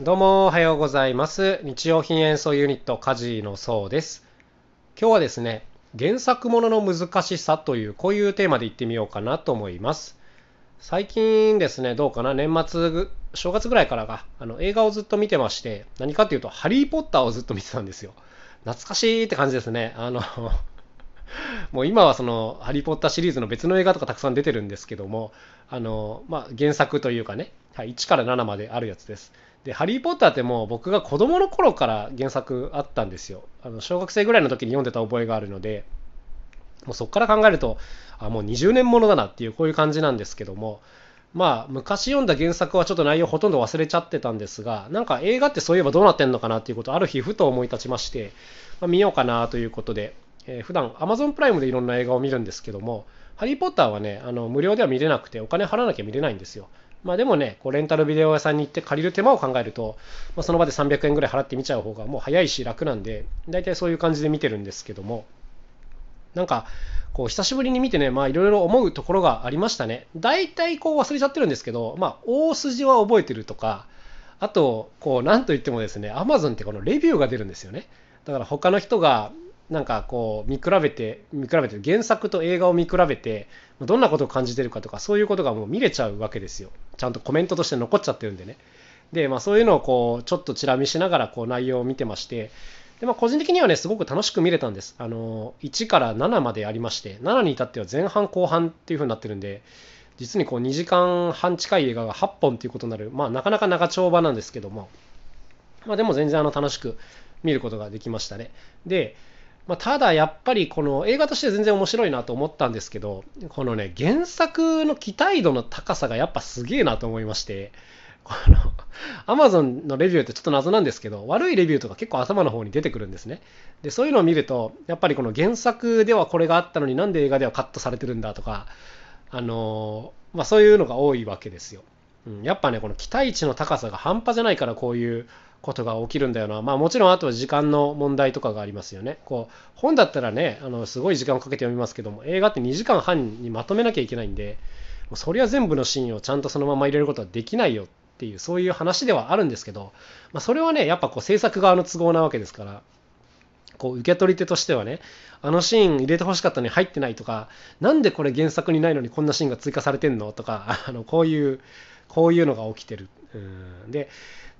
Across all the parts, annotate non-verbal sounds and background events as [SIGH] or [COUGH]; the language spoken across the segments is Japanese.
どうもおはようございます。日用品演奏ユニットカジのそうです。今日はですね、原作ものの難しさというこういうテーマでいってみようかなと思います。最近ですね、どうかな、年末、正月ぐらいからがあの映画をずっと見てまして、何かっていうと、ハリー・ポッターをずっと見てたんですよ。懐かしいって感じですね。あの [LAUGHS] もう今はそのハリー・ポッターシリーズの別の映画とかたくさん出てるんですけども、あのまあ、原作というかね、はい、1から7まであるやつです。で、ハリー・ポッターってもう僕が子供の頃から原作あったんですよ。あの小学生ぐらいの時に読んでた覚えがあるので、もうそこから考えると、あ、もう20年ものだなっていうこういう感じなんですけども、まあ昔読んだ原作はちょっと内容ほとんど忘れちゃってたんですが、なんか映画ってそういえばどうなってんのかなっていうことをある日ふと思い立ちまして、まあ、見ようかなということで、えー、普段 Amazon プライムでいろんな映画を見るんですけども、ハリー・ポッターはね、あの無料では見れなくてお金払わなきゃ見れないんですよ。まあでもね、こうレンタルビデオ屋さんに行って借りる手間を考えると、まあ、その場で300円ぐらい払って見ちゃう方がもう早いし楽なんで、大体そういう感じで見てるんですけども、なんか、こう久しぶりに見てね、まあいろいろ思うところがありましたね。大体こう忘れちゃってるんですけど、まあ大筋は覚えてるとか、あと、こうなんといってもですね、Amazon ってこのレビューが出るんですよね。だから他の人がなんかこう見比べて、見比べて、原作と映画を見比べて、どんなことを感じてるかとか、そういうことがもう見れちゃうわけですよ。ちゃんとコメントとして残っちゃってるんでね。で、まあそういうのをこう、ちょっとチラ見しながらこう内容を見てまして、でまあ、個人的にはね、すごく楽しく見れたんです。あの、1から7までありまして、7に至っては前半後半っていう風になってるんで、実にこう2時間半近い映画が8本っていうことになる、まあなかなか長丁場なんですけども、まあでも全然あの楽しく見ることができましたね。で、まあ、ただやっぱりこの映画として全然面白いなと思ったんですけど、このね、原作の期待度の高さがやっぱすげえなと思いまして、この Amazon のレビューってちょっと謎なんですけど、悪いレビューとか結構頭の方に出てくるんですね。で、そういうのを見ると、やっぱりこの原作ではこれがあったのになんで映画ではカットされてるんだとか、あのまあ、そういうのが多いわけですよ。うん、やっぱね、この期待値の高さが半端じゃないからこういうことが起きるんだよな。まあもちろんあとは時間の問題とかがありますよね。こう本だったらね、あのすごい時間をかけて読みますけども、映画って2時間半にまとめなきゃいけないんで、そりゃ全部のシーンをちゃんとそのまま入れることはできないよっていう、そういう話ではあるんですけど、まあ、それはね、やっぱこう制作側の都合なわけですから、こう受け取り手としてはね、あのシーン入れてほしかったのに入ってないとか、なんでこれ原作にないのにこんなシーンが追加されてんのとか、あのこういう、こういうのが起きてる。うんで、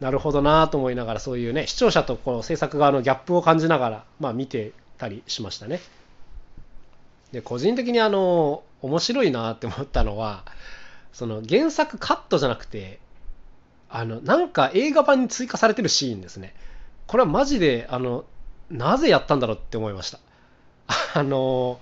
なるほどなと思いながら、そういうね、視聴者とこう制作側のギャップを感じながら、まあ見てたりしましたね。で、個人的にあの、面白いなって思ったのは、その原作カットじゃなくて、あの、なんか映画版に追加されてるシーンですね。これはマジで、あの、なぜやったんだろうって思いました。あの、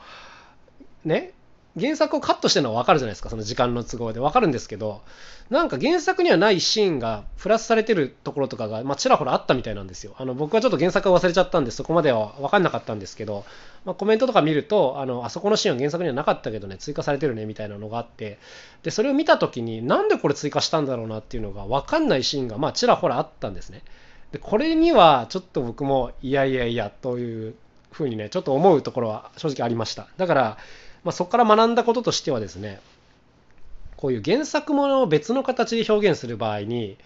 ね、原作をカットしてるのはわかるじゃないですか、その時間の都合でわかるんですけど、なんか原作にはないシーンがプラスされてるところとかが、まあ、ちらほらあったみたいなんですよ。あの僕はちょっと原作を忘れちゃったんで、そこまでは分かんなかったんですけど、まあ、コメントとか見ると、あのあそこのシーンは原作にはなかったけどね、追加されてるねみたいなのがあって、でそれを見たときに、なんでこれ追加したんだろうなっていうのが分かんないシーンが、まあ、ちらほらあったんですね。でこれにはちょっと僕も、いやいやいやというふうにね、ちょっと思うところは正直ありました。だから、まあ、そこから学んだこととしてはですね、こういう原作ものを別の形で表現する場合に、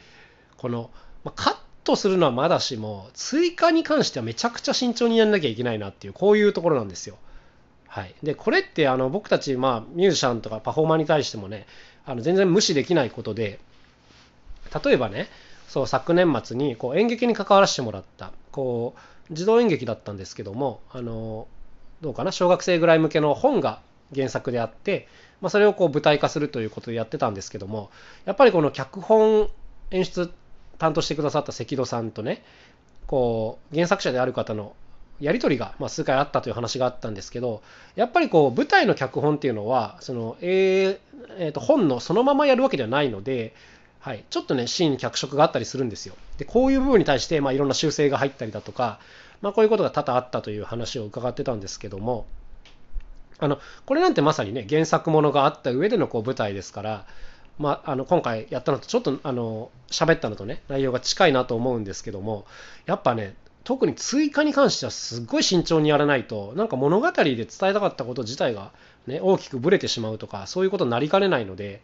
この、ま、カットするのはまだしも、追加に関してはめちゃくちゃ慎重にやんなきゃいけないなっていう、こういうところなんですよ。はい。で、これってあの僕たち、まあ、ミュージシャンとかパフォーマーに対してもね、あの全然無視できないことで、例えばね、そう昨年末にこう演劇に関わらせてもらった、こう、児童演劇だったんですけども、あの、どうかな、小学生ぐらい向けの本が原作であって、まあ、それをこう舞台化するということでやってたんですけども、やっぱりこの脚本演出担当してくださった関戸さんとね、こう原作者である方のやり取りがま数回あったという話があったんですけど、やっぱりこう舞台の脚本っていうのは、そのええー、と本のそのままやるわけではないので、はい、ちょっとね、シーン脚色があったりするんですよ。で、こういう部分に対して、まあ、いろんな修正が入ったりだとか、まあ、こういうことが多々あったという話を伺ってたんですけども、あのこれなんてまさにね、原作ものがあった上でのこう舞台ですから、まあ、あの今回やったのとちょっとあの喋ったのとね、内容が近いなと思うんですけども、やっぱね、特に追加に関してはすっごい慎重にやらないと、なんか物語で伝えたかったこと自体が、ね、大きくぶれてしまうとか、そういうことになりかねないので、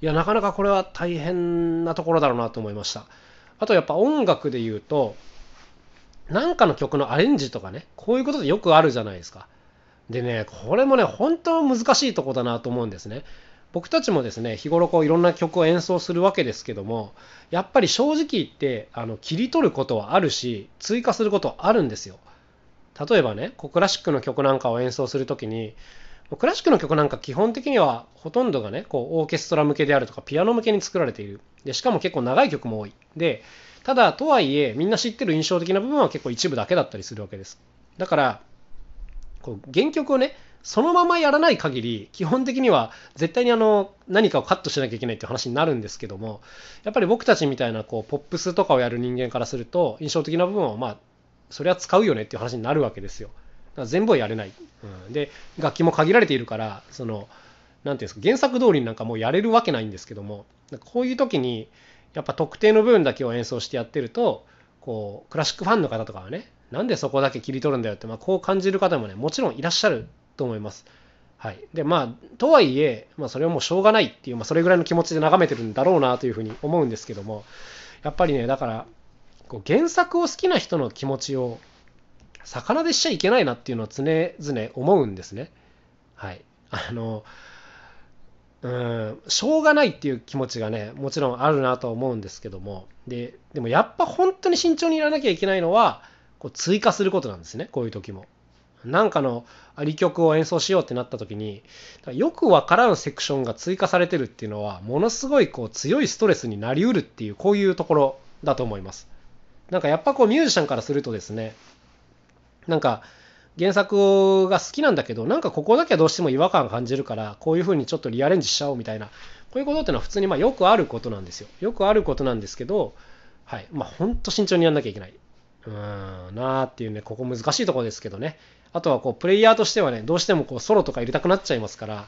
いや、なかなかこれは大変なところだろうなと思いました。あとやっぱ音楽で言うと、なんかの曲のアレンジとかね、こういうことでよくあるじゃないですか。でね、これもね、本当難しいとこだなと思うんですね。僕たちもですね、日頃こういろんな曲を演奏するわけですけども、やっぱり正直言って、あの切り取ることはあるし、追加することはあるんですよ。例えばね、こうクラシックの曲なんかを演奏するときに、クラシックの曲なんか基本的にはほとんどがね、こうオーケストラ向けであるとか、ピアノ向けに作られている。で、しかも結構長い曲も多い。で、ただ、とはいえ、みんな知ってる印象的な部分は結構一部だけだったりするわけです。だから、こう原曲をね、そのままやらない限り、基本的には絶対にあの何かをカットしなきゃいけないっていう話になるんですけども、やっぱり僕たちみたいなこうポップスとかをやる人間からすると、印象的な部分はまあ、それは使うよねっていう話になるわけですよ。全部はやれない。うん、で、楽器も限られているから、その、なんていうんですか、原作通りになんかもうやれるわけないんですけども、こういう時に、やっぱ特定の部分だけを演奏してやってるとこうクラシックファンの方とかはねなんでそこだけ切り取るんだよって、まあ、こう感じる方もねもちろんいらっしゃると思います。はい、でまあとはいえ、まあ、それはもうしょうがないっていう、まあ、それぐらいの気持ちで眺めてるんだろうなというふうに思うんですけどもやっぱりねだからこう原作を好きな人の気持ちを魚でしちゃいけないなっていうのは常々思うんですね。はい、あのうん、しょうがないっていう気持ちがね、もちろんあるなとは思うんですけども、で、でもやっぱ本当に慎重にいらなきゃいけないのは、こう追加することなんですね、こういう時も。なんかのあり曲を演奏しようってなった時に、よくわからんセクションが追加されてるっていうのは、ものすごいこう強いストレスになりうるっていう、こういうところだと思います。なんかやっぱこうミュージシャンからするとですね、なんか、原作が好きなんだけど、なんかここだけはどうしても違和感感じるから、こういう風にちょっとリアレンジしちゃおうみたいな、こういうことっていうのは普通にまあよくあることなんですよ。よくあることなんですけど、はい。まあ本当慎重にやんなきゃいけない。うーん、なーっていうね、ここ難しいとこですけどね。あとはこう、プレイヤーとしてはね、どうしてもこうソロとか入れたくなっちゃいますから、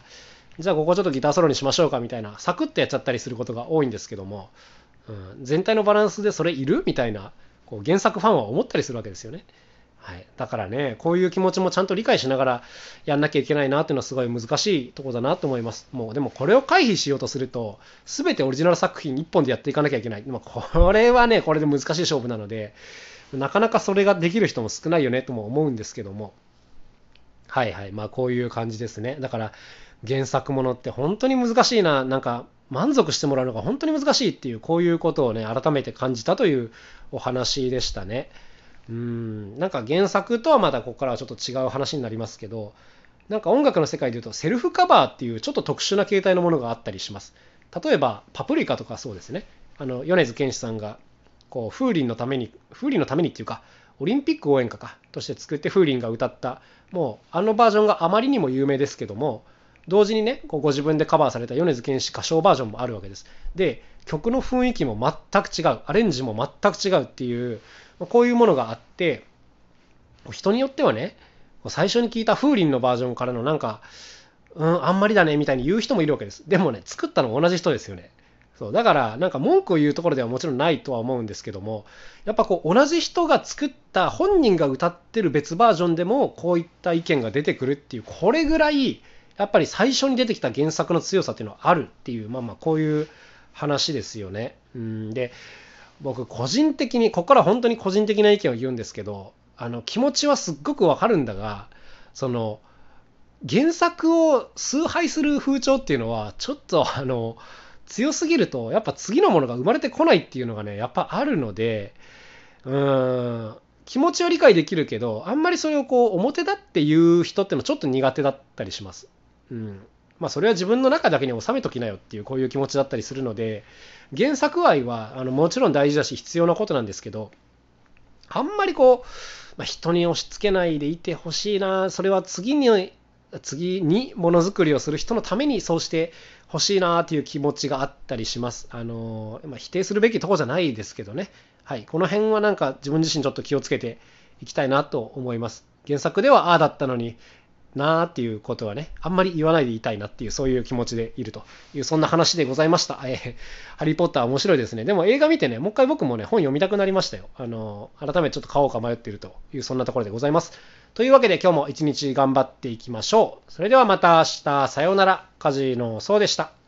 じゃあここちょっとギターソロにしましょうかみたいな、サクッとやっちゃったりすることが多いんですけども、うん、全体のバランスでそれいるみたいな、こう原作ファンは思ったりするわけですよね。はい、だからね、こういう気持ちもちゃんと理解しながらやんなきゃいけないなっていうのはすごい難しいところだなと思います。もうでもこれを回避しようとすると、全てオリジナル作品1本でやっていかなきゃいけない。まあ、[LAUGHS] これはね、これで難しい勝負なので、なかなかそれができる人も少ないよねとも思うんですけども、はいはい、まあこういう感じですね。だから原作ものって本当に難しいな、なんか満足してもらうのが本当に難しいっていう、こういうことをね、改めて感じたというお話でしたね。うん。なんか原作とはまだここからはちょっと違う話になりますけどなんか音楽の世界でいうとセルフカバーっていうちょっと特殊な形態のものがあったりします。例えばパプリカとかそうですね。あの米津玄師さんがこう風鈴のために風鈴のためにっていうかオリンピック応援歌かとして作って風鈴が歌ったもうあのバージョンがあまりにも有名ですけども同時にねこうご自分でカバーされた米津玄師歌唱バージョンもあるわけです。で曲の雰囲気も全く違う。アレンジも全く違うっていうこういうものがあって、人によってはね、最初に聞いた風鈴のバージョンからのなんか、うん、あんまりだねみたいに言う人もいるわけです。でもね、作ったの同じ人ですよね。そうだからなんか文句を言うところではもちろんないとは思うんですけどもやっぱこう同じ人が作った本人が歌ってる別バージョンでもこういった意見が出てくるっていうこれぐらいやっぱり最初に出てきた原作の強さっていうのはあるっていうまあまあこういう話ですよね。うんで僕個人的にここから本当に個人的な意見を言うんですけどあの気持ちはすっごくわかるんだがその原作を崇拝する風潮っていうのはちょっとあの強すぎるとやっぱ次のものが生まれてこないっていうのがねやっぱあるのでうーん気持ちは理解できるけどあんまりそれをこう表だっていう人ってのはちょっと苦手だったりします。うんまあ、それは自分の中だけに収めときなよっていうこういう気持ちだったりするので原作愛はあのもちろん大事だし必要なことなんですけどあんまりこう、まあ、人に押し付けないでいてほしいなそれは次に次にものづくりをする人のためにそうしてほしいなという気持ちがあったりします。あのまあ、否定するべきとこじゃないですけどね。はい。この辺はなんか自分自身ちょっと気をつけていきたいなと思います。原作ではああだったのに、なーっていうことはね、あんまり言わないでいたいなっていう、そういう気持ちでいるという、そんな話でございました。えー、ハリー・ポッター面白いですね。でも映画見てね、もう一回僕もね、本読みたくなりましたよ。あの、改めてちょっと買おうか迷っているという、そんなところでございます。というわけで今日も一日頑張っていきましょう。それではまた明日、さようなら。カジノそうでした。